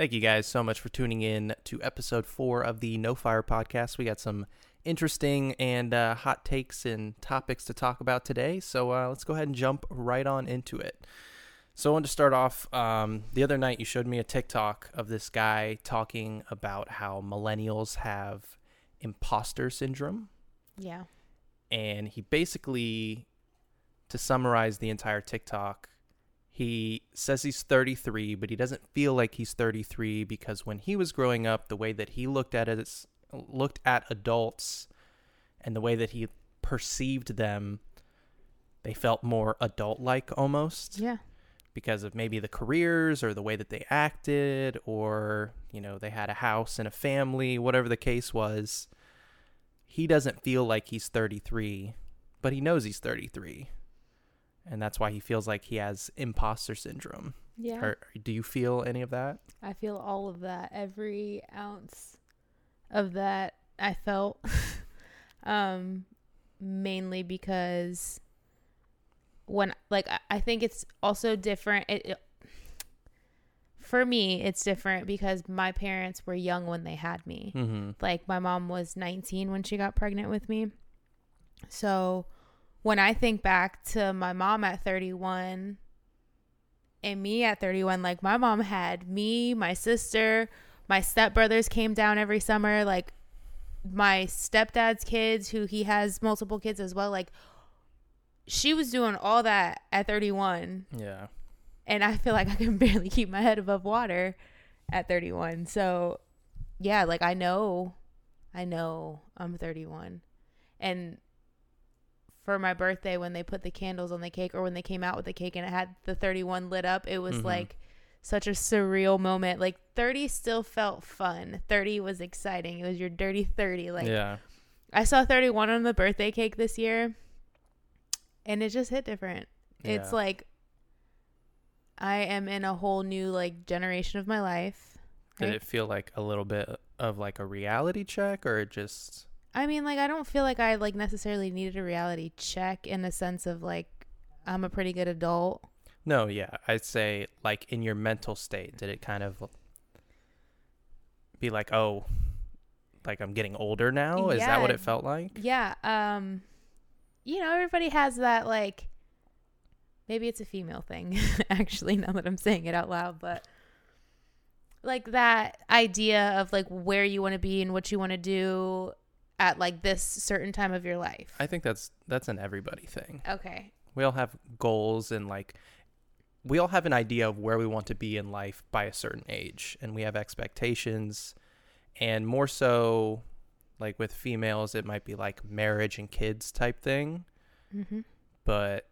Thank you guys so much for tuning in to episode four of the No Fire podcast. We got some interesting and uh, hot takes and topics to talk about today. So uh, let's go ahead and jump right on into it. So I want to start off. Um, the other night, you showed me a TikTok of this guy talking about how millennials have imposter syndrome. Yeah. And he basically, to summarize the entire TikTok, he says he's 33, but he doesn't feel like he's 33 because when he was growing up, the way that he looked at it, looked at adults, and the way that he perceived them, they felt more adult-like almost. Yeah. because of maybe the careers or the way that they acted or you know they had a house and a family whatever the case was. He doesn't feel like he's 33 but he knows he's 33 and that's why he feels like he has imposter syndrome Yeah. or do you feel any of that I feel all of that. Every ounce of that I felt. um mainly because when like I- I think it's also different it, it- for me it's different because my parents were young when they had me. mm-hmm. Like my mom was 19 when she got pregnant with me. So when I think back to my mom at 31 and me at 31, like my mom had me, my sister, my stepbrothers came down every summer, like my stepdad's kids, who he has multiple kids as well. Like she was doing all that at 31 yeah and I feel like I can barely keep my head above water at 31. So, yeah, like I know, I know I'm 31. And for my birthday, when they put the candles on the cake or when they came out with the cake and it had the 31 lit up, it was Mhm. like such a surreal moment. Like 30 still felt fun. 30 was exciting. It was your dirty 30. Like yeah I saw 31 on the birthday cake this year and it just hit different. It's like I am in a whole new like generation of my life. did right? it feel like a little bit of like a reality check or just I mean, like I don't feel like I like necessarily needed a reality check in a sense of like I'm a pretty good adult. no yeah i'd say like in your mental state did it kind of be like oh like i'm getting older now? Is that what it felt like? Yeah, um you know, everybody has that like maybe it's a female thing actually now that I'm saying it out loud, but like that idea of like where you want to be and what you want to do at like this certain time of your life. I think that's that's an everybody thing. okay. We all have goals and like we all have an idea of where we want to be in life by a certain age and we have expectations and more so like with females it might be like marriage and kids type thing, Mhm. but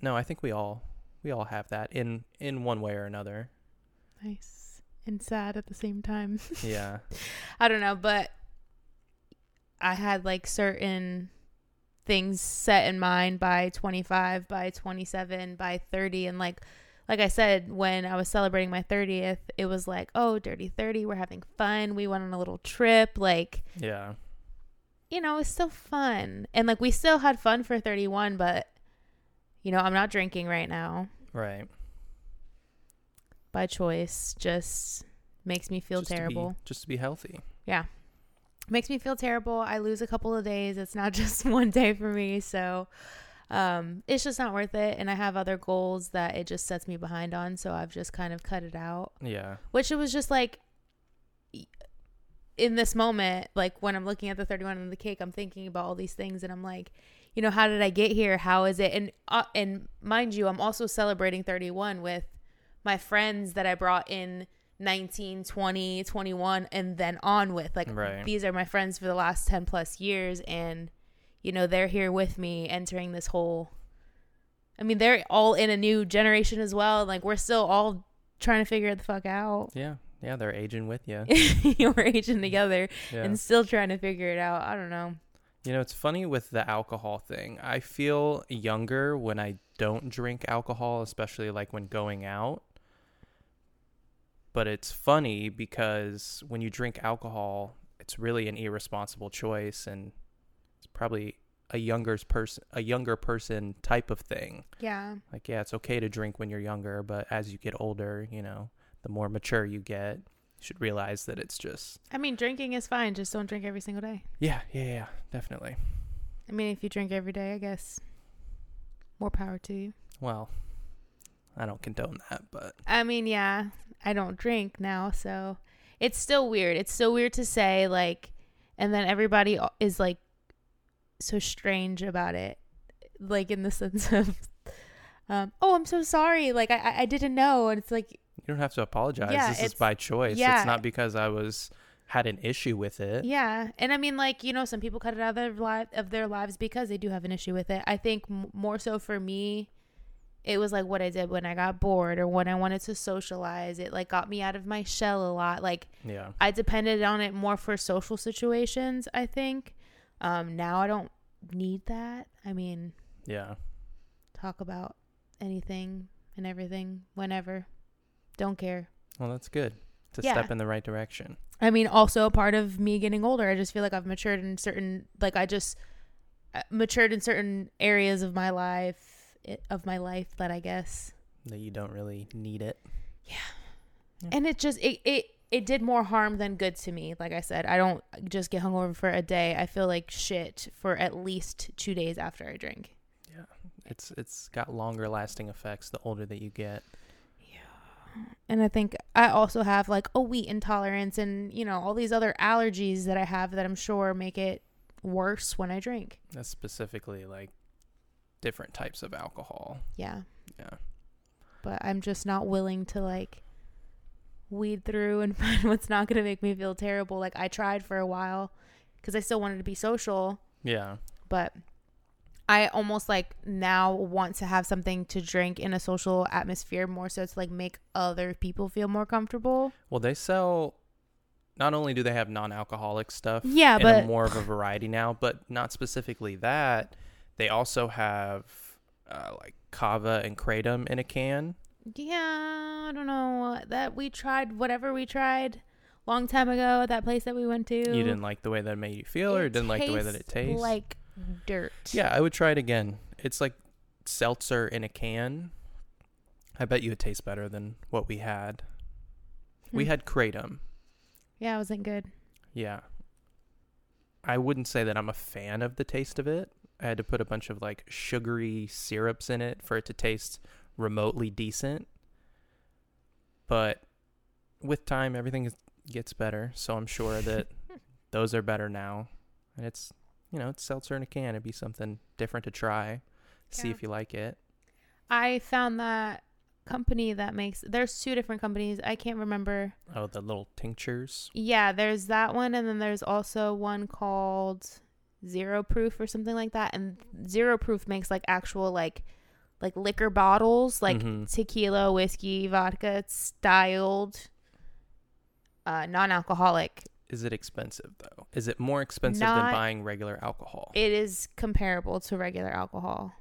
no, I think we all we all have that in in one way or another. Nice and sad at the same time. Yeah. I don't know, but I had like certain things set in mind by 25, by 27, by 30 and like like I said when I was celebrating my 30th, it was like, "Oh, dirty 30, we're having fun. We went on a little trip." Like, Yeah. you know, it's still fun. And like we still had fun for 31, but you know, I'm not drinking right now Right. by choice. Just makes me feel Just to be- terrible. just to be healthy. Makes me feel terrible. I lose a couple of days. It's not just one day for me. So um, it's just not worth it. And I have other goals that it just sets me behind on. So I've just kind of cut it out, Yeah. which it was just like in this moment, like when I'm looking at the 31 and the cake, I'm thinking about all these things and I'm like, you know, how did I get here? How is it? And, uh, and mind you, I'm also celebrating 31 with my friends that I brought in 19, 20, 21, and then on with. Like, Right. these are my friends for the last 10 plus years. And, you know, they're here with me entering this whole. I mean, they're all in a new generation as well. Like, we're still all trying to figure the fuck out. Yeah. Yeah, they're aging with you. we're aging together Yeah. and still trying to figure it out. I don't know. You know, it's funny with the alcohol thing. I feel younger when I don't drink alcohol, especially like when going out. But it's funny because when you drink alcohol, it's really an irresponsible choice and it's probably a younger person a younger person type of thing. Yeah. Like yeah, it's okay to drink when you're younger, but as you get older, you know, the more mature you get, you should realize that it's just I mean, drinking is fine. Just don't drink every single day. yeah, yeah, yeah, definitely. I mean, if you drink every day, I guess more power to you. Well, I don't condone that, but I mean, yeah, I don't drink now, so it's still weird. It's still weird to say like, and then everybody is like so strange about it, like in the sense of, um, oh, I'm so sorry, like I I- didn't know, and it's like you don't have to apologize. Yeah, this is by choice. yeah. It's not because I was had an issue with it. Yeah, and I mean, like you know, some people cut it out of their life of their lives because they do have an issue with it. I think m- more so for me, it was like what I did when I got bored or when I wanted to socialize. It like got me out of my shell a lot. Like Yeah. I depended on it more for social situations. I think. Um, now I don't need that. I mean, Yeah. talk about anything and everything whenever. Don't care. Well, that's good. It's a Yeah. step in the right direction. I mean, also a part of me getting older, I just feel like I've matured in certain, like I just uh, matured in certain areas of my life, of my life that I guess, That you don't really need it. Yeah. and it just it it it did more harm than good to me. Like I said, I don't just get hungover for a day. I feel like shit for at least two days after I drink. Yeah. It's it's got longer lasting effects the older that you get. Yeah. And I think I also have like a wheat intolerance and you know all these other allergies that I have that I'm sure make it worse when I drink. That's specifically like different types of alcohol. Yeah. Yeah. but I'm just not willing to like weed through and find what's not going to make me feel terrible. Like I tried for a while because I still wanted to be social, Yeah. but I almost like now want to have something to drink in a social atmosphere more so to like make other people feel more comfortable. Well, they sell. Not only do they have non-alcoholic stuff, Yeah, but more of a variety now, but not specifically that. They also have uh, like kava and kratom in a can. yeah, I don't know that we tried whatever we tried long time ago at that place that we went to. You didn't like the way that it made you feel, or It didn't like the way that it tastes. Like dirt. yeah, I would try it again. It's like seltzer in a can. I bet you it tastes better than what we had. We Hmm. had kratom. Yeah, it wasn't good. Yeah. I wouldn't say that I'm a fan of the taste of it. I had to put a bunch of like sugary syrups in it for it to taste remotely decent. But with time, everything is, gets better. So I'm sure that those are better now. And it's, you know, it's seltzer in a can. It'd be something different to try, see if you like it. I found that company that makes there's two different companies. I can't remember. Oh, the little tinctures. Yeah, there's that one and then there's also one called Zero Proof or something like that. And Zero Proof makes like actual like like liquor bottles, like Mhm. tequila, whiskey, vodka styled uh non-alcoholic. Is it expensive though? Is it more expensive than buying regular alcohol? It is comparable to regular alcohol.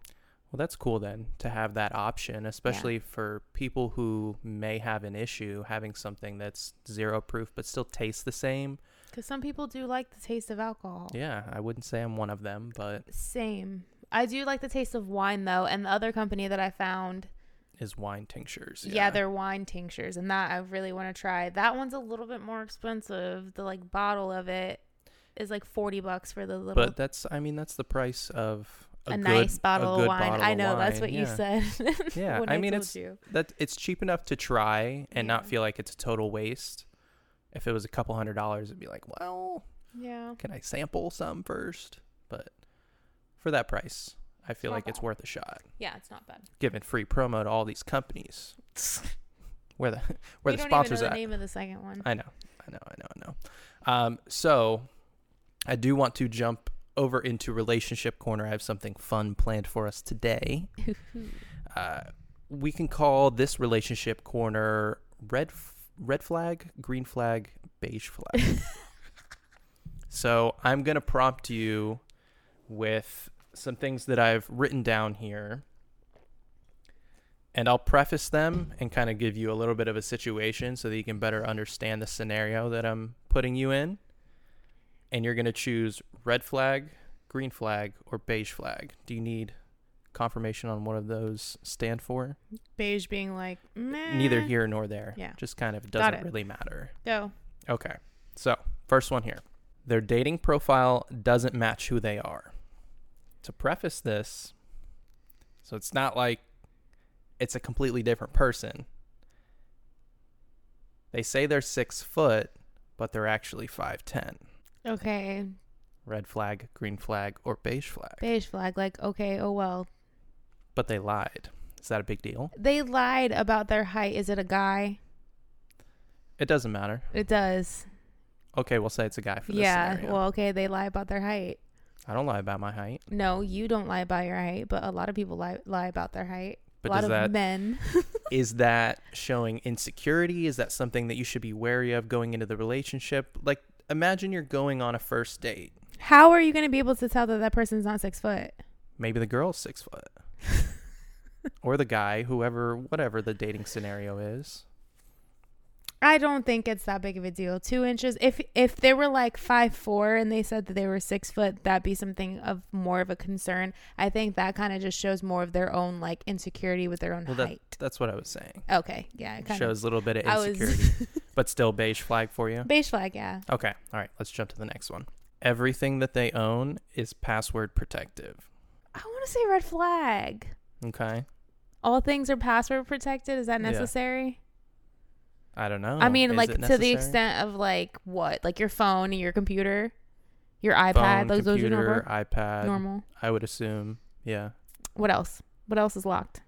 Well, that's cool then to have that option, especially for people who may have an issue having something that's zero proof but still tastes the same. Cuz some people do like the taste of alcohol. Yeah, I wouldn't say I'm one of them, but Same. I do like the taste of wine though, and the other company that I found, is wine tinctures. yeah, they're wine tinctures, and that I really want to try. That one's a little bit more expensive. The like bottle of it is like forty bucks for the little But that's I mean that's the price of a, a, good, nice a bottle good of wine. bottle I of know that's wine, what you said. Yeah, I mean, it's- you. That it's cheap enough to try and not feel like it's a total waste. If it was a couple hundred dollars, it'd be like, well, yeah. can I sample some first? But for that price, I feel like it's worth a shot. Yeah, it's not bad. Giving free promo to all these companies. where the where we the don't sponsors even know at? the name of the second one. I know, I know, I know, I know. Um, so I do want to jump over into relationship corner. I have something fun planned for us today. Uh, we can call this relationship corner red red flag, green flag, beige flag. so I'm gonna prompt you with some things that I've written down here. And I'll preface them and kind of give you a little bit of a situation so that you can better understand the scenario that I'm putting you in. And you're going to choose red flag, green flag, or beige flag. Do you need confirmation on what of those stand for? Beige being like Meh. Neither here nor there. Yeah. Just kind of doesn't really matter. Go. Okay. So, first one here. Their dating profile doesn't match who they are. To preface this, so it's not like it's a completely different person. They say they're six foot, but they're actually 5'10. Okay. Red flag, green flag, or beige flag. Beige flag. Like okay. Oh well. But they lied. Is that a big deal? They lied about their height. Is it a guy? It doesn't matter. It does. Okay, we'll say it's a guy for this yeah. scenario. Well, okay. They lie about their height. I don't lie about my height. No, you don't lie about your height, but a lot of people lie lie about their height. But a lot of that men. is that showing insecurity? Is that something that you should be wary of going into the relationship? Like, imagine you're going on a first date. How are you going to be able to tell that that person's not six foot? Maybe the girl's six foot, or the guy, whoever, whatever the dating scenario is. I don't think it's that big of a deal. Two inches. If if they were like five four and they said that they were six foot, that'd be something of more of a concern. I think that kind of just shows more of their own like insecurity with their own Well, that, height. that's what I was saying. Okay, yeah, it Shows a little bit of I was insecurity, but still beige flag for you. beige flag. Yeah. Okay, all right. Let's jump to the next one. Everything that they own is password protective. I want to say red flag. Okay, All things are password protected. Is that Yeah. necessary? I don't know. I mean, Is like to the extent of like what, like your phone and your computer, your iPad. Phone, those those are computer, normal. iPad. normal. I would assume. Yeah. What else? What else is locked?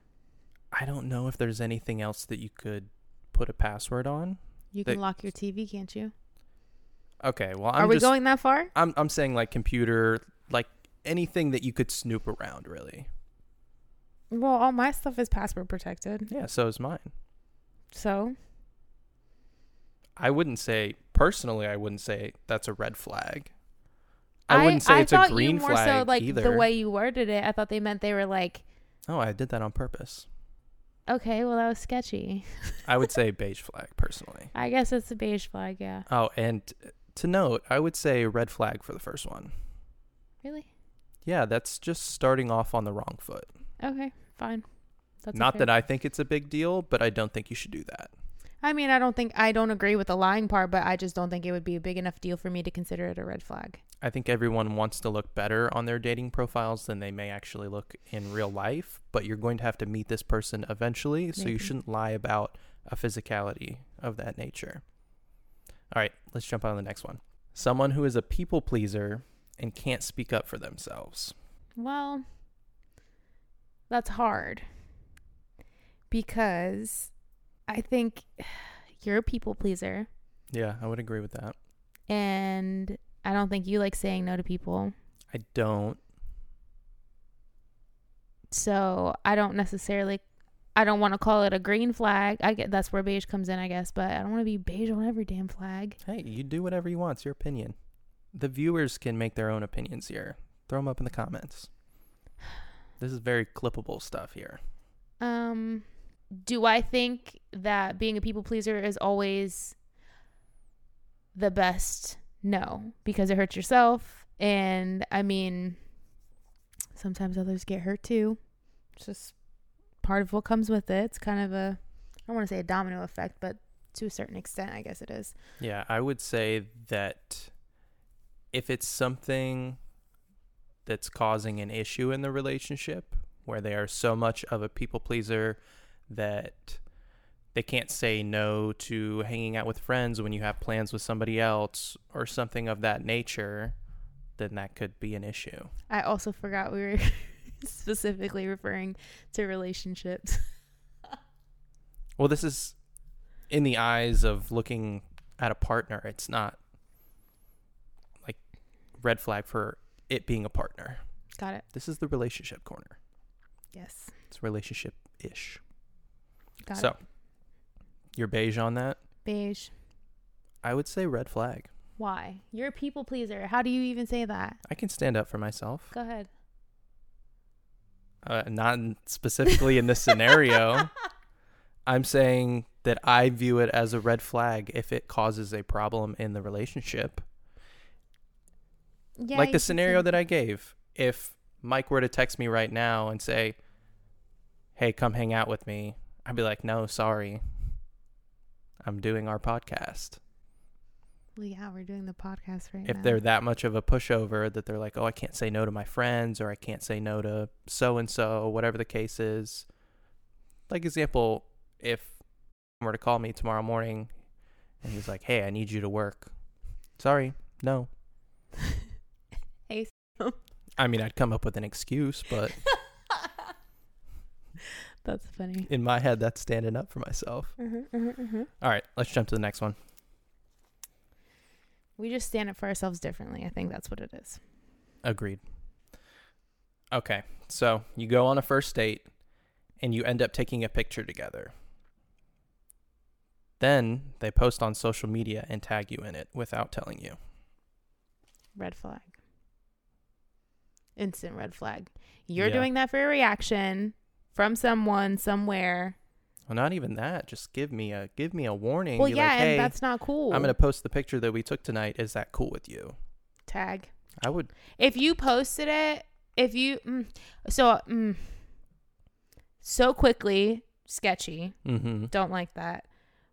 I don't know if there's anything else that you could put a password on. You can lock your TV, can't you? Okay, well I'm Are we just going that far? I'm I'm saying like computer, anything that you could snoop around really. Well, all my stuff is password protected. Yeah, so is mine. So, I wouldn't say personally I wouldn't say that's a red flag. I, I wouldn't say I it's a thought green you more flag so like either. the way you worded it. I thought they meant they were like, oh, I did that on purpose. okay, well that was sketchy. I would say beige flag personally. I guess it's a beige flag. Yeah. Oh, and uh, to note, I would say red flag for the first one. Really? Yeah, that's just starting off on the wrong foot. Okay, fine. That's Not okay. that I think it's a big deal, but I don't think you should do that. I mean, I don't think I don't agree with the lying part, but I just don't think it would be a big enough deal for me to consider it a red flag. I think everyone wants to look better on their dating profiles than they may actually look in real life, but you're going to have to meet this person eventually, so you shouldn't lie about a physicality of that nature. All right, let's jump on to the next one. Someone who is a people pleaser and can't speak up for themselves. Well, that's hard because I think you're a people pleaser, Yeah, I would agree with that. and I don't think you like saying no to people. I don't. So I don't necessarily. I don't want to call it a green flag. I get that's where beige comes in, I guess, but I don't want to be beige on every damn flag. Hey, you do whatever you want. It's your opinion. The viewers can make their own opinions here. Throw them up in the comments. This is very clippable stuff here. Um, do I think that being a people pleaser is always the best? No, because it hurts yourself. And I mean, sometimes others get hurt too. It's just part of what comes with it. It's kind of a, I don't want to say a domino effect, but to a certain extent, I guess it is. Yeah, I would say that if it's something that's causing an issue in the relationship where they are so much of a people pleaser that they can't say no to hanging out with friends when you have plans with somebody else or something of that nature, then that could be an issue. I also forgot we were specifically referring to relationships. Well, this is in the eyes of looking at a partner. It's not red flag for it being a partner. Got it. This is the relationship corner. Yes. It's relationship ish. Got So, it. you're beige on that? Beige. I would say red flag. Why? You're a people pleaser. How do you even say that? I can stand up for myself. Go ahead. Uh, not specifically in this scenario. I'm saying that I view it as a red flag if it causes a problem in the relationship. Yeah, like the scenario that I gave. If Mike were to text me right now and say, "Hey, come hang out with me," I'd be like, "No, sorry. I'm doing our podcast." Well, yeah, we're doing the podcast right If now. If they're that much of a pushover that they're like, "Oh, I can't say no to my friends or I can't say no to so and so, whatever the case is." Like example, if were to call me tomorrow morning and he's like, "Hey, I need you to work." Sorry, no. Hey, I mean, I'd come up with an excuse, but That's funny. in my head, that's standing up for myself. Mm-hmm, All right, let's jump to the next one. We just stand up for ourselves differently. I think that's what it is. Agreed. Okay, so you go on a first date and you end up taking a picture together. Then they post on social media and tag you in it without telling you. Red flag. Instant red flag. You're Yeah. doing that for a reaction from someone somewhere. Well, not even that. Just give me a give me a warning. Well, Be yeah, like, hey, and that's not cool. I'm gonna post the picture that we took tonight. Is that cool with you? tag. I would. If you posted it, if you mm, so mm, so quickly, sketchy. Mm-hmm. Don't like that.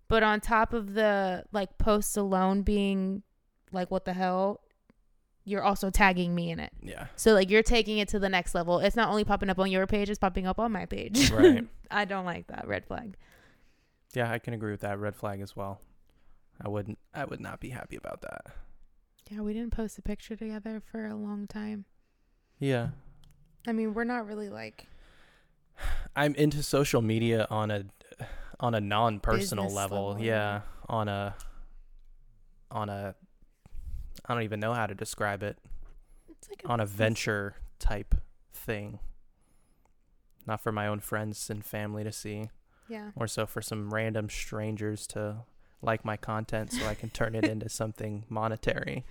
But on top of the like post alone being like what the hell, you're also tagging me in it. Yeah. So like you're taking it to the next level. It's not only popping up on your page, it's popping up on my page. Right. I don't like that red flag. Yeah, I can agree with that. Red flag as well. I wouldn't. I would not be happy about that. Yeah, we didn't post a picture together for a long time. Yeah. I mean, we're not really like I'm into social media on a on a non-personal level. level, Yeah, on a on a I don't even know how to describe it. it's like On a venture type thing. Not for my own friends and family to see, Yeah. or so for some random strangers to like my content so I can turn it into something monetary.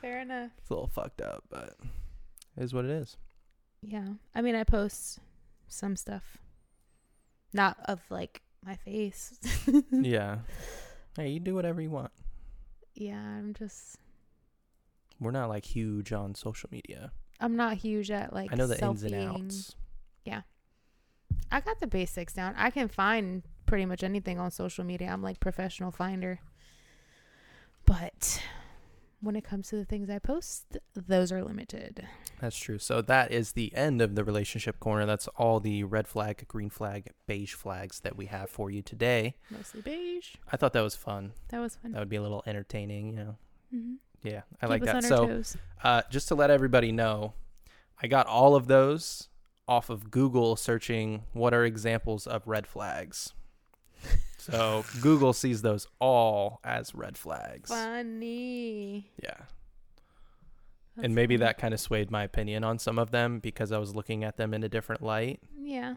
Fair enough. It's a little fucked up, but it is what it is. Yeah. I mean, I post some stuff. Not of like my face. yeah. Hey, you do whatever you want. yeah, I'm just We're not like huge on social media. I'm not huge at like I know the ins and outs. Yeah. I got the basics down. I can find pretty much anything on social media. I'm like professional finder. But when it comes to the things I post, those are limited. That's true. So that is the end of the relationship corner. That's all the red flag, green flag, beige flags that we have for you today. Mostly beige. I thought that was fun. That was fun. That would be a little entertaining, you know. mm-hmm. Yeah, I Keep like that. So, uh, just to let everybody know, I got all of those off of Google searching what are examples of red flags. So Google sees those all as red flags. Funny. Yeah. That's and maybe funny. that kind of swayed my opinion on some of them because I was looking at them in a different light. Yeah.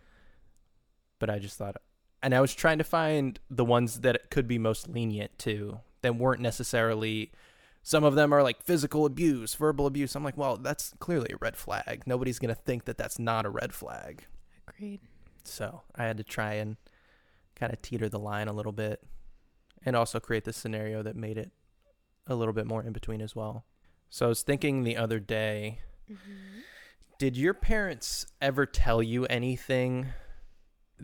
But I just thought, and I was trying to find the ones that could be most lenient to, that weren't necessarily. Some of them are like physical abuse, verbal abuse. I'm like, well, that's clearly a red flag. Nobody's gonna think that that's not a red flag. Agreed. So I had to try and kind of teeter the line a little bit, and also create the scenario that made it a little bit more in between as well. So I was thinking the other day, Mm-hmm. did your parents ever tell you anything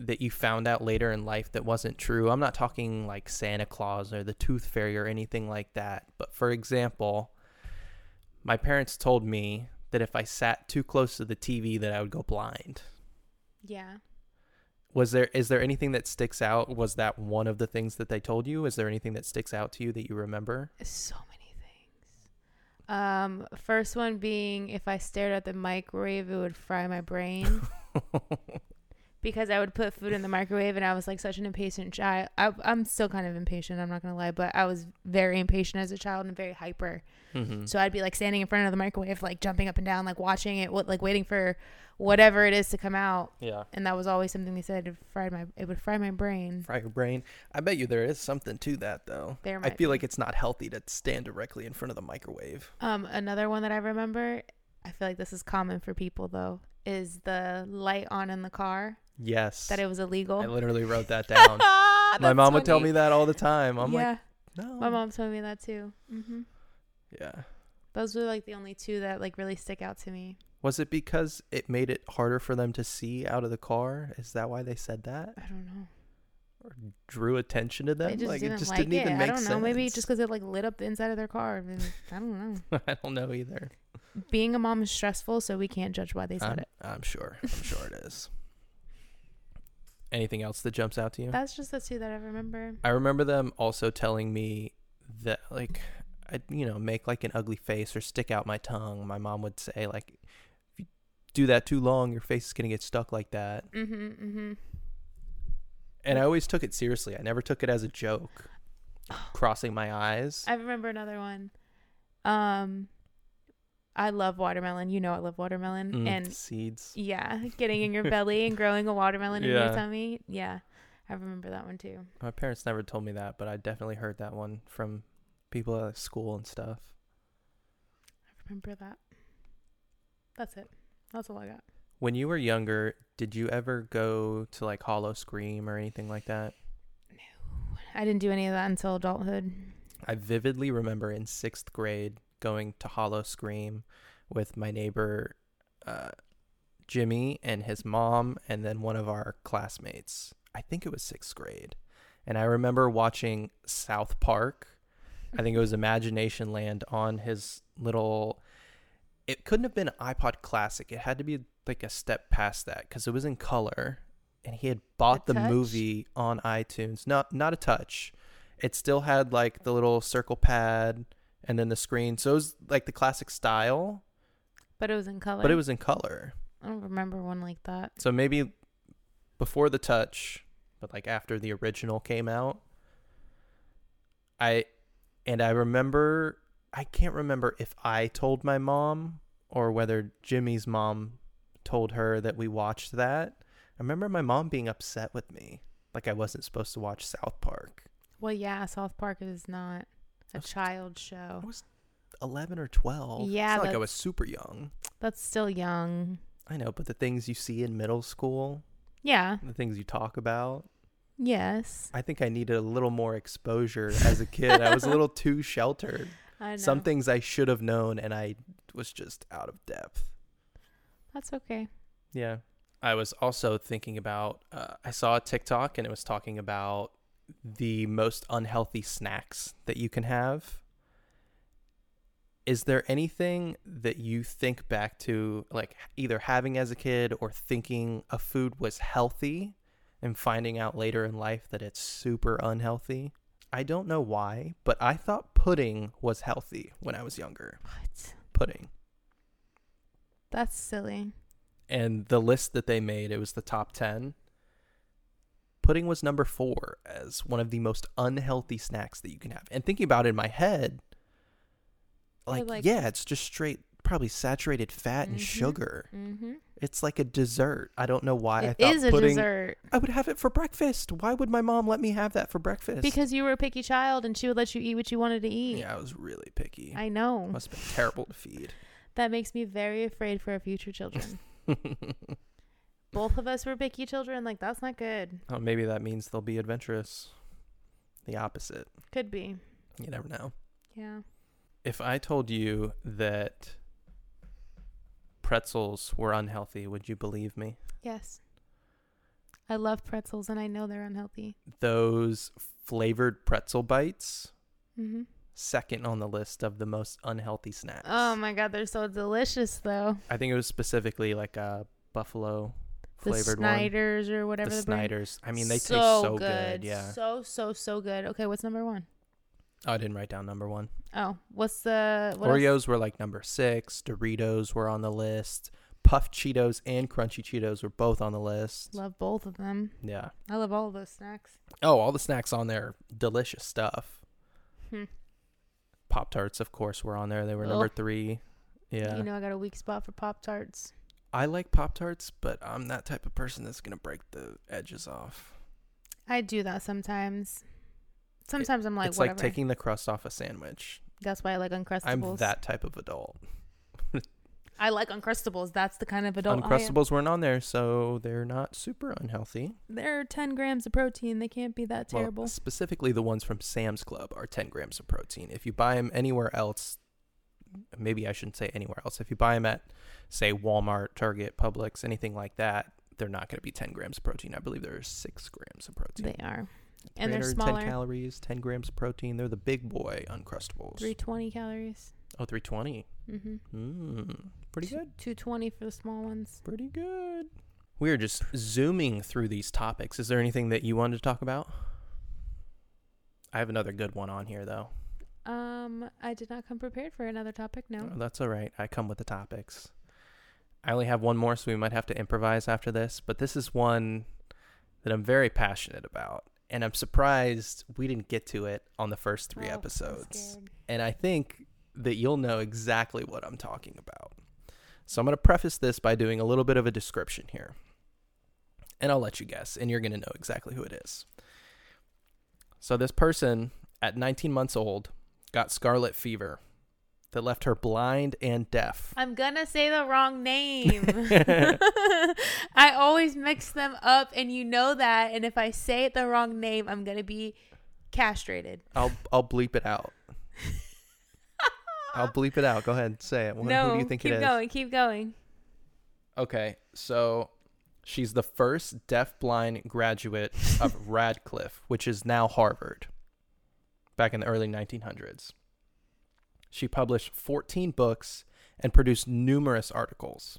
that you found out later in life that wasn't true? I'm not talking like Santa Claus or the Tooth Fairy or anything like that. But for example, my parents told me that if I sat too close to the TV that I would go blind. Yeah. Was there is there anything that sticks out? Was that one of the things that they told you? Is there anything that sticks out to you that you remember? So many things. Um, first one being if I stared at the microwave, it would fry my brain because I would put food in the microwave, and I was like such an impatient child. I, I'm still kind of impatient. I'm not gonna lie, but I was very impatient as a child and very hyper. hmm So I'd be like standing in front of the microwave, like jumping up and down, like watching it, what like waiting for whatever it is to come out. Yeah. And that was always something they said it fried my it would fry my brain. Fry your brain. I bet you there is something to that though. There I feel be. like it's not healthy to stand directly in front of the microwave. Um, another one that I remember, I feel like this is common for people though, is the light on in the car Yes. that it was illegal. I literally wrote that down. my mom would tell me that all the time. I'm yeah, like, no. my mom told me that too. hmm Yeah. Those were like the only two that like really stick out to me. Was it because it made it harder for them to see out of the car? Is that why they said that? I don't know. Or drew attention to them? Like it just like didn't it. even make I don't sense. know. Maybe just because it like lit up the inside of their car. I, mean, I don't know. I don't know either. Being a mom is stressful, so we can't judge why they said I'm, it. I'm sure. I'm sure it is. Anything else that jumps out to you? That's just the two that I remember. I remember them also telling me that like I'd you know make like an ugly face or stick out my tongue. My mom would say like if you do that too long, your face is gonna get stuck like that. Mm-hmm. Mm-hmm. And I always took it seriously. I never took it as a joke. Crossing my eyes. I remember another one. Um, I love watermelon. You know I love watermelon, Mm, and seeds. yeah, getting in your belly and growing a watermelon in your tummy. Yeah, I remember that one too. My parents never told me that, but I definitely heard that one from people at school and stuff. I remember that. That's it. That's all I got. When you were younger, did you ever go to like Howl-O-Scream or anything like that? No. I didn't do any of that until adulthood. I vividly remember in sixth grade going to Howl-O-Scream with my neighbor uh, Jimmy and his mom, and then one of our classmates. I think it was sixth grade. And I remember watching South Park. I think it was Imaginationland on his little. It couldn't have been an iPod Classic. It had to be like a step past that because it was in color, and he had bought the movie on iTunes. Not not a touch. It still had like the little circle pad and then the screen. So it was like the classic style, But it was in color. but it was in color. I don't remember one like that. So maybe before the touch, but like after the original came out. I and I remember I can't remember if I told my mom or whether Jimmy's mom told her that we watched that. I remember my mom being upset with me, like I wasn't supposed to watch South Park. Well, yeah, South Park is not a That's- child show. I was 11 or 12. Yeah, it's not like I was super young. That's still young. I know, but the things you see in middle school, Yeah. the things you talk about, Yes. I think I needed a little more exposure as a kid. I was a little too sheltered. I know. Some things I should have known, and I was just out of depth. That's okay. Yeah. I was also thinking about, uh, I saw a TikTok and it was talking about the most unhealthy snacks that you can have. Is there anything that you think back to, like either having as a kid or thinking a food was healthy and finding out later in life that it's super unhealthy? I don't know why, but I thought pudding was healthy when I was younger. What? Pudding. That's silly. and the list that they made, it was the top 10. Pudding was number four as one of the most unhealthy snacks that you can have. And thinking about it in my head, like, like- yeah, it's just straight, probably saturated fat and Mhm. sugar. Mm-hmm. It's like a dessert. I don't know why I It thought is a pudding. dessert I would have it for breakfast. Why would my mom let me have that for breakfast? because you were a picky child and she would let you eat what you wanted to eat. yeah, I was really picky. I know. Must have been terrible to feed. That makes me very afraid for our future children. Both of us were picky children. Like that's not good. oh, maybe that means they'll be adventurous. The opposite. Could be. You never know. Yeah. If I told you that pretzels were unhealthy, would you believe me? Yes. I love pretzels and I know they're unhealthy. Those flavored pretzel bites, Mm-hmm. second on the list of the most unhealthy snacks. Oh my god, they're so delicious though. I think it was specifically like a buffalo The flavored one. Snyder's or whatever. The brand. Snyder's. I mean, they so taste so good. Yeah. So so so good. Okay, what's number one? Oh, I didn't write down number one. Oh, what's the what else? Oreos were like number six. Doritos were on the list. Puff Cheetos and Crunchy Cheetos were both on the list. Love both of them. Yeah. I love all of those snacks. Oh, all the snacks on there, delicious stuff. Hmm. Pop Tarts, of course, were on there. They were number three. Yeah. You know I got a weak spot for Pop Tarts. I like Pop Tarts, but I'm that type of person that's gonna break the edges off. I do that sometimes. Sometimes I'm like it's whatever. like taking the crust off a sandwich. That's why I like Uncrustables. I'm that type of adult. I like Uncrustables. That's the kind of adult I am. Uncrustables weren't on there, so they're not super unhealthy. They're 10 grams of protein. They can't be that Well, terrible. specifically, the ones from Sam's Club are 10 grams of protein. If you buy them anywhere else, maybe I shouldn't say anywhere else. If you buy them at, say, Walmart, Target, Publix, anything like that, they're not going to be 10 grams of protein. I believe there's six grams of protein. They are. And they're 310 smaller. calories, 10 grams of protein. They're the big boy Uncrustables. 320 calories. Oh, 320. Mm-hmm. Mm, pretty good. 220 for the small ones. Pretty good. We are just zooming through these topics. Is there anything that you wanted to talk about? I have another good one on here, though. Um, I did not come prepared for another topic. No. Oh, that's all right. I come with the topics. I only have one more, so we might have to improvise after this. But this is one that I'm very passionate about. And I'm surprised we didn't get to it on the first three Oh, episodes. And I think that you'll know exactly what I'm talking about. So I'm going to preface this by doing a little bit of a description here. And I'll let you guess, and you're going to know exactly who it is. So, this person at 19 months old got scarlet fever that left her blind and deaf. I'm gonna say the wrong name. I always mix them up, and you know that. And if I say it the wrong name, I'm gonna be castrated. I'll I'll bleep it out. I'll bleep it out. Go ahead, say it. Who- no, who do you think it is? keep it is? going, keep going. Okay, so she's the first deaf-blind graduate of Radcliffe, which is now Harvard, back in the early 1900s. She published 14 books and produced numerous articles.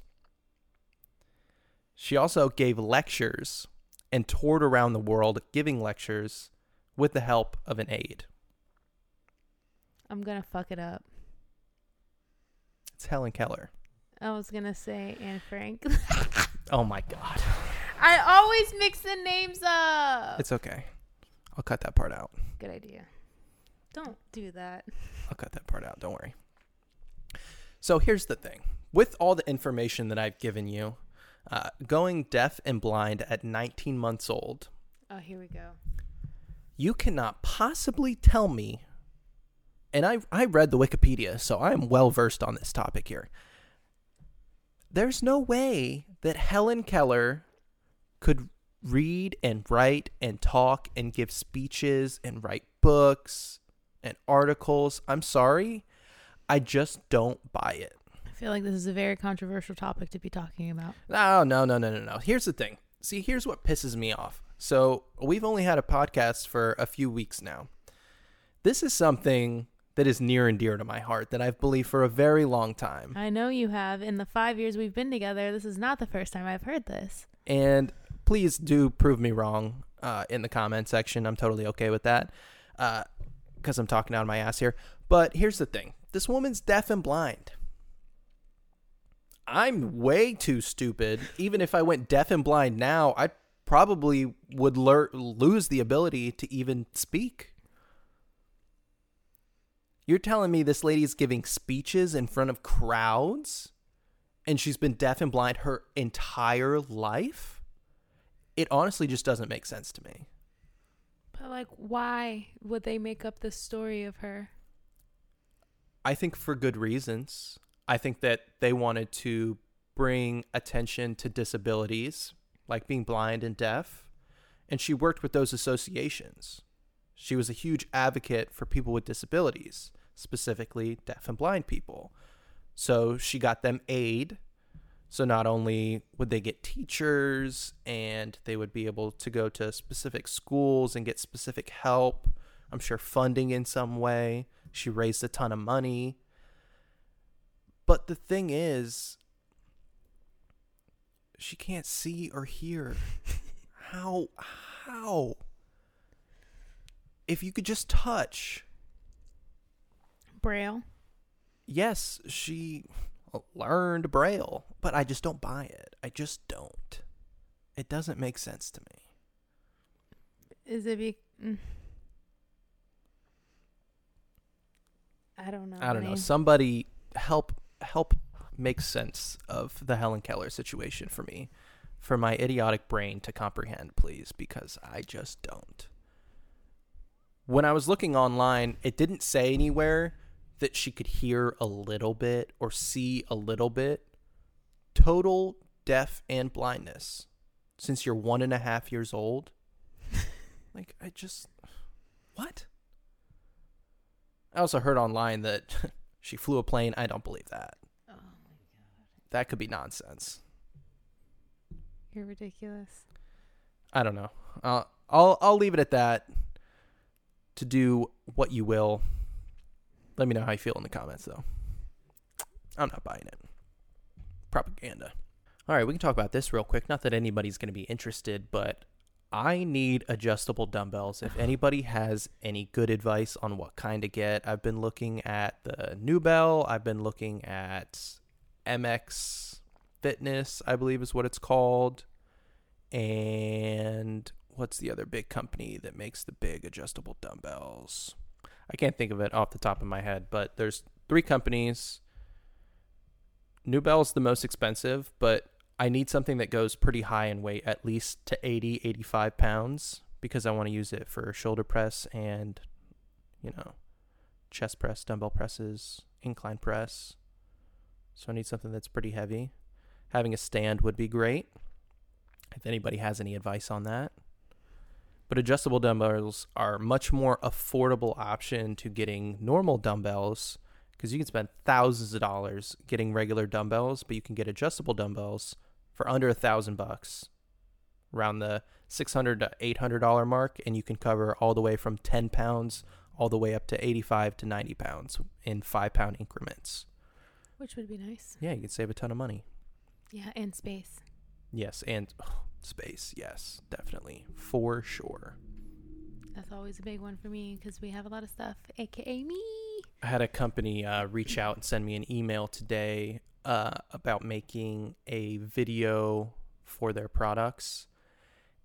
She also gave lectures and toured around the world giving lectures with the help of an aide. I'm gonna fuck it up. It's Helen Keller. I was gonna say Anne Frank. Oh my god. I always mix the names up. It's okay. I'll cut that part out. Good idea. Don't do that. I'll cut that part out. Don't worry. So here's the thing with all the information that I've given you, uh, going deaf and blind at 19 months old, Oh, here we go. you cannot possibly tell me, and I, I read the Wikipedia, so I am well versed on this topic here. There's no way that Helen Keller could read and write and talk and give speeches and write books and articles. I'm sorry. I just don't buy it. I feel like this is a very controversial topic to be talking about. No, no, no, no, no, no. Here's the thing. See, here's what pisses me off. So, we've only had a podcast for a few weeks now. This is something that is near and dear to my heart that I've believed for a very long time. I know you have. In the five years we've been together, this is not the first time I've heard this. And please do prove me wrong uh, in the comment section. I'm totally okay with that because I'm talking out of my ass here. But here's the thing this woman's deaf and blind. I'm way too stupid. Even if I went deaf and blind now, I probably would lear- lose the ability to even speak. You're telling me this lady is giving speeches in front of crowds and she's been deaf and blind her entire life? It honestly just doesn't make sense to me. Like, why would they make up this story of her? I think for good reasons. I think that they wanted to bring attention to disabilities, like being blind and deaf, and she worked with those associations. She was a huge advocate for people with disabilities, specifically deaf and blind people. So she got them aid. So not only would they get teachers and they would be able to go to specific schools and get specific help, I'm sure funding in some way. She raised a ton of money. But the thing is, she can't see or hear. how? How? If you could just touch. Braille. Yes, she learned Braille, but I just don't buy it. I just don't. It doesn't make sense to me. Is it be? mm. I don't know. I don't know. Somebody help help make sense of the Helen Keller situation for me, for my idiotic brain to comprehend, please, because I just don't. When I was looking online, it didn't say anywhere that she could hear a little bit or see a little bit. Total deaf and blindness since you're one and a half years old. like, I just. What? I also heard online that she flew a plane. I don't believe that. Oh my god. That could be nonsense. You're ridiculous. I don't know. Uh, I'll I'll leave it at that. To do what you will. Let me know how you feel in the comments, though. I'm not buying it. Propaganda. All right, we can talk about this real quick. Not that anybody's going to be interested, but I need adjustable dumbbells. If anybody has any good advice on what kind to get, I've been looking at the Nubel. I've been looking at MX Fitness, I believe is what it's called. And what's the other big company that makes the big adjustable dumbbells? I can't think of it off the top of my head, but there's three companies. Nubel's the most expensive, but I need something that goes pretty high in weight, at least to 80, 85 pounds, because I want to use it for shoulder press and, you know, chest press, dumbbell presses, incline press. So I need something that's pretty heavy. Having a stand would be great if anybody has any advice on that. But adjustable dumbbells are much more affordable option to getting normal dumbbells because you can spend thousands of dollars getting regular dumbbells, but you can get adjustable dumbbells for under a thousand bucks, around the six hundred to eight hundred dollar mark, and you can cover all the way from ten pounds all the way up to eighty five to ninety pounds in five pound increments. Which would be nice. Yeah, you can save a ton of money. Yeah, and space. Yes, and oh, space. Yes, definitely for sure. That's always a big one for me because we have a lot of stuff, aka me. I had a company uh, reach out and send me an email today uh, about making a video for their products.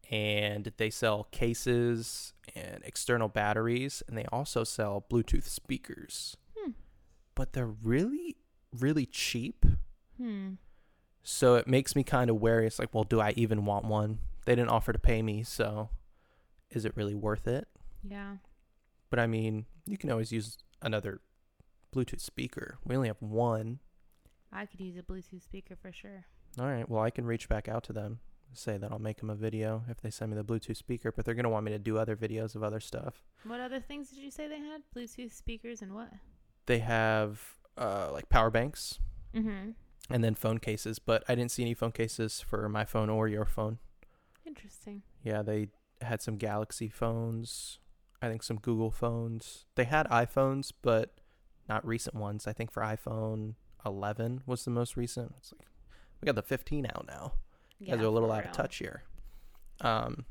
And they sell cases and external batteries, and they also sell Bluetooth speakers. Hmm. But they're really, really cheap. Hmm. So it makes me kind of wary. It's like, well, do I even want one? They didn't offer to pay me, so is it really worth it? Yeah. But I mean, you can always use another Bluetooth speaker. We only have one. I could use a Bluetooth speaker for sure. All right. Well, I can reach back out to them, say that I'll make them a video if they send me the Bluetooth speaker, but they're going to want me to do other videos of other stuff. What other things did you say they had? Bluetooth speakers and what? They have uh, like power banks Mm-hmm. And then phone cases, but I didn't see any phone cases for my phone or your phone. Interesting. Yeah, they had some Galaxy phones, I think some Google phones. They had iPhones, but not recent ones. I think for iPhone 11 was the most recent. It's like we got the 15 out now. You guys are a little out of touch here. Um,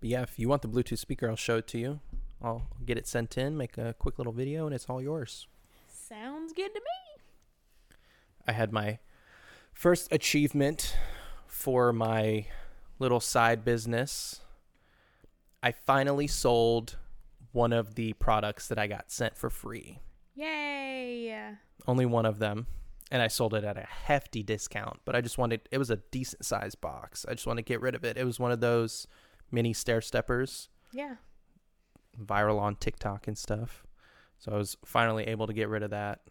but yeah, if you want the Bluetooth speaker, I'll show it to you. I'll get it sent in, make a quick little video, and it's all yours. Sounds good to me. I had my first achievement for my little side business. I finally sold one of the products that I got sent for free. Yay! Only one of them. And I sold it at a hefty discount, but I just wanted it was a decent sized box. I just wanted to get rid of it. It was one of those mini stair steppers, Yeah. viral on TikTok and stuff. So I was finally able to get rid of that,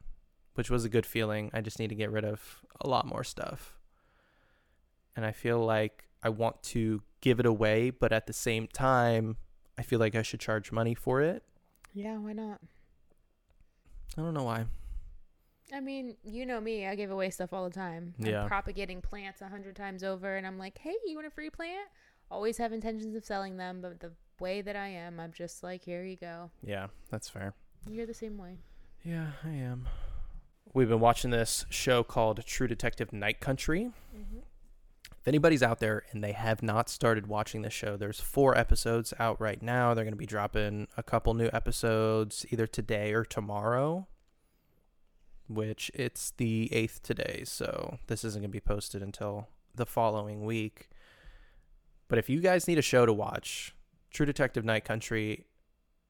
which was a good feeling. I just need to get rid of a lot more stuff. And I feel like I want to give it away, but at the same time, I feel like I should charge money for it. Yeah, why not? I don't know why. I mean, you know me. I give away stuff all the time. Yeah. I'm propagating plants a hundred times over, and I'm like, "Hey, you want a free plant?" Always have intentions of selling them, but the way that I am, I'm just like, "Here you go." Yeah, that's fair. You're the same way. Yeah, I am. We've been watching this show called True Detective Night Country. Mm-hmm. If anybody's out there and they have not started watching this show, there's four episodes out right now. They're going to be dropping a couple new episodes either today or tomorrow, which it's the 8th today. So this isn't going to be posted until the following week. But if you guys need a show to watch, True Detective Night Country,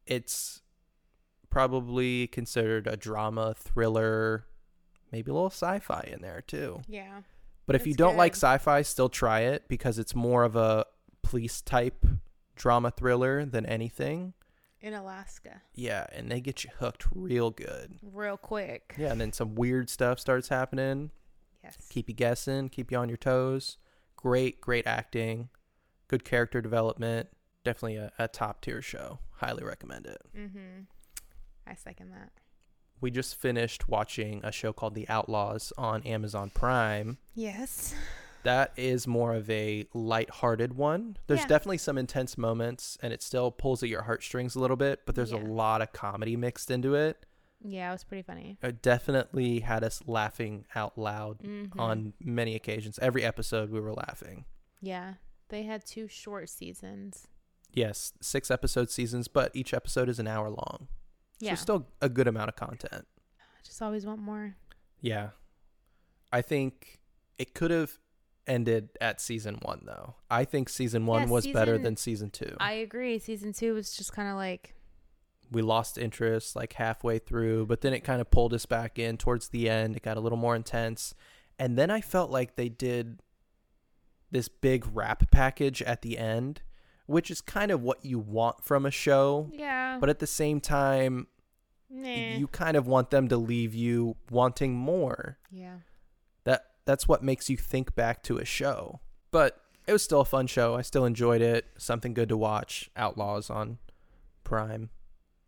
it's probably considered a drama, thriller, maybe a little sci fi in there too. Yeah. But if you don't like sci-fi, still try it because it's more of a police type drama thriller than anything. In Alaska, Yeah, and they get you hooked real good. real quick. Yeah, and then some weird stuff starts happening. Yes. Keep you guessing, keep you on your toes. Great, great acting, good character development. Definitely a, a top tier show. Highly recommend it. Mm-hmm. I second that. We just finished watching a show called The Outlaws on Amazon Prime. Yes. That is more of a light-hearted one. There's Yeah. definitely some intense moments and it still pulls at your heartstrings a little bit, but there's a lot of comedy mixed into it. Yeah, it was pretty funny. It definitely had us laughing out loud Mhm. on many occasions. Every episode we were laughing. Yeah, they had two short seasons. Yes, six episode seasons, but each episode is an hour long. Yeah, So still a good amount of content. I just always want more. Yeah. I think it could have ended at season one though. I think season one Yeah, was better than season two. I agree. Season two was just kind of like, we lost interest like halfway through, but then it kind of pulled us back in towards the end. It got a little more intense. And then I felt like they did this big wrap package at the end, which is kind of what you want from a show. yeah, But at the same time, nah. you kind of want them to leave you wanting more. yeah, That that's what makes you think back to a show. But it was still a fun show. I still enjoyed it. Something good to watch. Outlaws on Prime.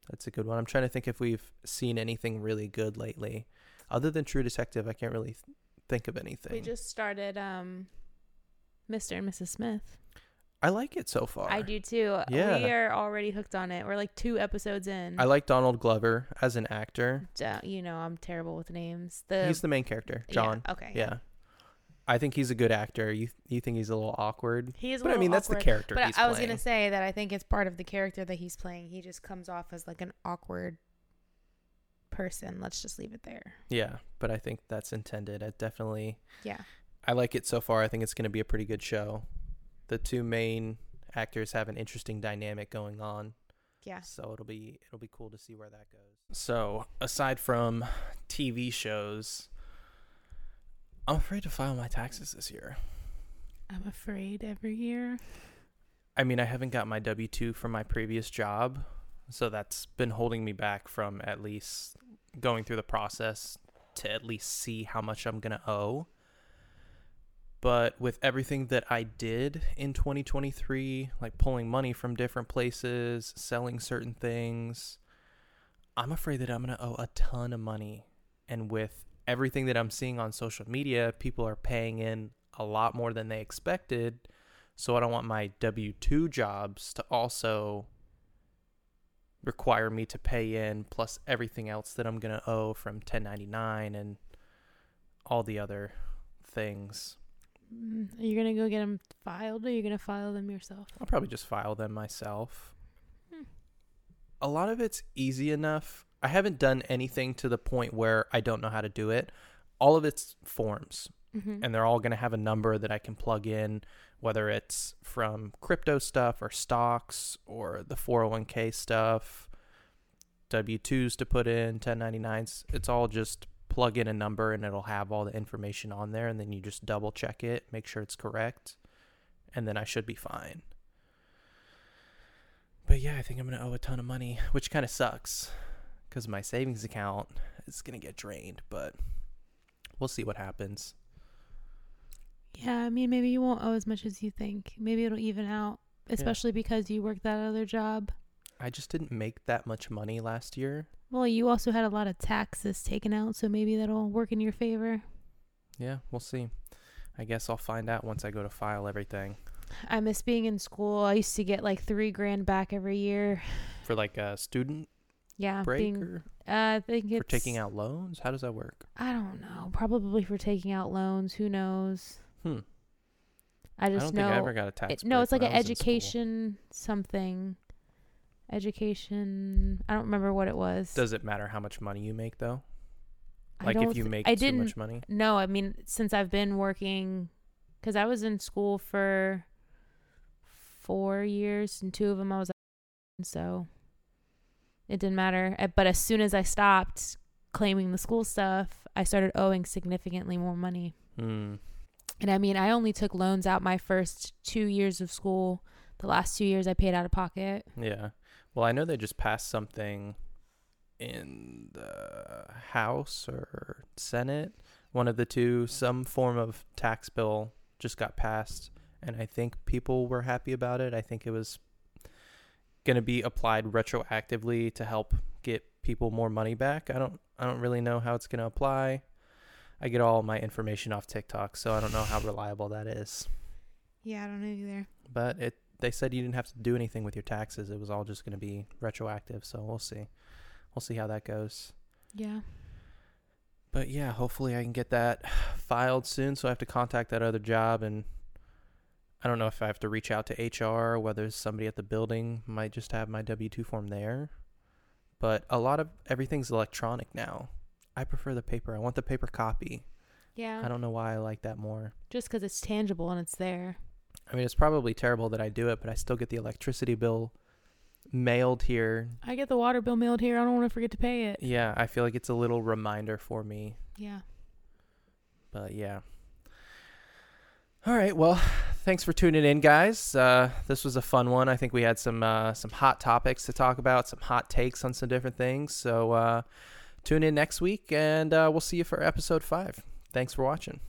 That's a good one. I'm trying to think if we've seen anything really good lately. Other than True Detective, I can't really th- think of anything. we just started um, Mr. and Mrs. Smith. I like it so far. I do too. Yeah. we are already hooked on it. We're like two episodes in. I like Donald Glover as an actor. Uh, you know, I'm terrible with names. The he's the main character, yeah, John. okay. Yeah. I think he's a good actor. You you think he's a little awkward? He is. A But I mean, that's the character But I, was playing. gonna say that I think it's part of the character that he's playing. He just comes off as like an awkward person. Let's just leave it there. Yeah, but I think that's intended. I definitely Yeah. I like it so far. I think it's going to be a pretty good show. The two main actors have an interesting dynamic going on, Yeah. so it'll be it'll be cool to see where that goes. So, aside from TV shows, I'm afraid to file my taxes this year. I'm afraid every year. I mean, I haven't got my W2 from my previous job, so that's been holding me back from at least going through the process to at least see how much I'm going to owe. But with everything that I did in 2023, like pulling money from different places, selling certain things, I'm afraid that I'm going to owe a ton of money. And with everything that I'm seeing on social media, people are paying in a lot more than they expected. So I don't want my W 2 jobs to also require me to pay in plus everything else that I'm going to owe from 1099 and all the other things. Mm, Are you gonna go get them filed, or are you gonna file them yourself? I'll probably just file them myself. Hmm. A lot of it's easy enough. I haven't done anything to the point where I don't know how to do it. All of it's forms. Mm-hmm. and they're all going to have a number that I can plug in, whether it's from crypto stuff or stocks or the 401k stuff, W 2s to put in, 1099s. It's all just plug in a number and it'll have all the information on there. And then you just double check it, make sure it's correct, and then I should be fine. But yeah, I think I'm going to owe a ton of money, which kind of sucks because my savings account is going to get drained, but we'll see what happens. Yeah, I mean, maybe you won't owe as much as you think. Maybe it'll even out, especially because you work that other job. I just didn't make that much money last year. Well, you also had a lot of taxes taken out, so maybe that'll work in your favor. Yeah, we'll see. I guess I'll find out once I go to file everything I miss being in school. I used to get like three grand back every year. for like a student Yeah, break being. or Uh, I think it's for taking out loans. How does that work? I don't know. Probably for taking out loans. Who knows? Hmm. I I just don't know. think I ever got a tax. it, no, it's like an I was in school. education something. Education. I don't remember what it was. Does it matter how much money you make though? Like if you th- make I too much money? No, I mean since I've been working, because I was in school for four years, and two of them I was, at, so it didn't matter. Uh, But as soon as I stopped claiming the school stuff, I started owing significantly more money. Hmm. And I mean, I only took loans out my first two years of school. The last two years I paid out of pocket. Yeah. Well, I know they just passed something in the House or Senate, one of the two, some form of tax bill just got passed, and I think people were happy about it. I think it was going to be applied retroactively to help get people more money back. I don't I don't really know how it's going to apply. I get all my information off TikTok, so I don't know how reliable that is. Yeah, I don't know either. But it they said you didn't have to do anything with your taxes. It was all just going to be retroactive, so we'll see. We'll see how that goes. Yeah. But yeah, hopefully I can get that filed soon so I have to contact that other job and I don't know if I have to reach out to HR, whether somebody at the building might just have my W 2 form there. But a lot of everything's electronic now. I prefer the paper. I want the paper copy. Yeah. I don't know why I like that more. Just because it's tangible and it's there. I mean, it's probably terrible that I do it, but I still get the electricity bill mailed here. I get the water bill mailed here. I don't want to forget to pay it. Yeah, I feel like it's a little reminder for me. Yeah. But yeah. All right. Well, thanks for tuning in, guys. Uh, this was a fun one. I think we had some uh, some hot topics to talk about, some hot takes on some different things. So uh, tune in next week, and uh, we'll see you for episode five. Thanks for watching.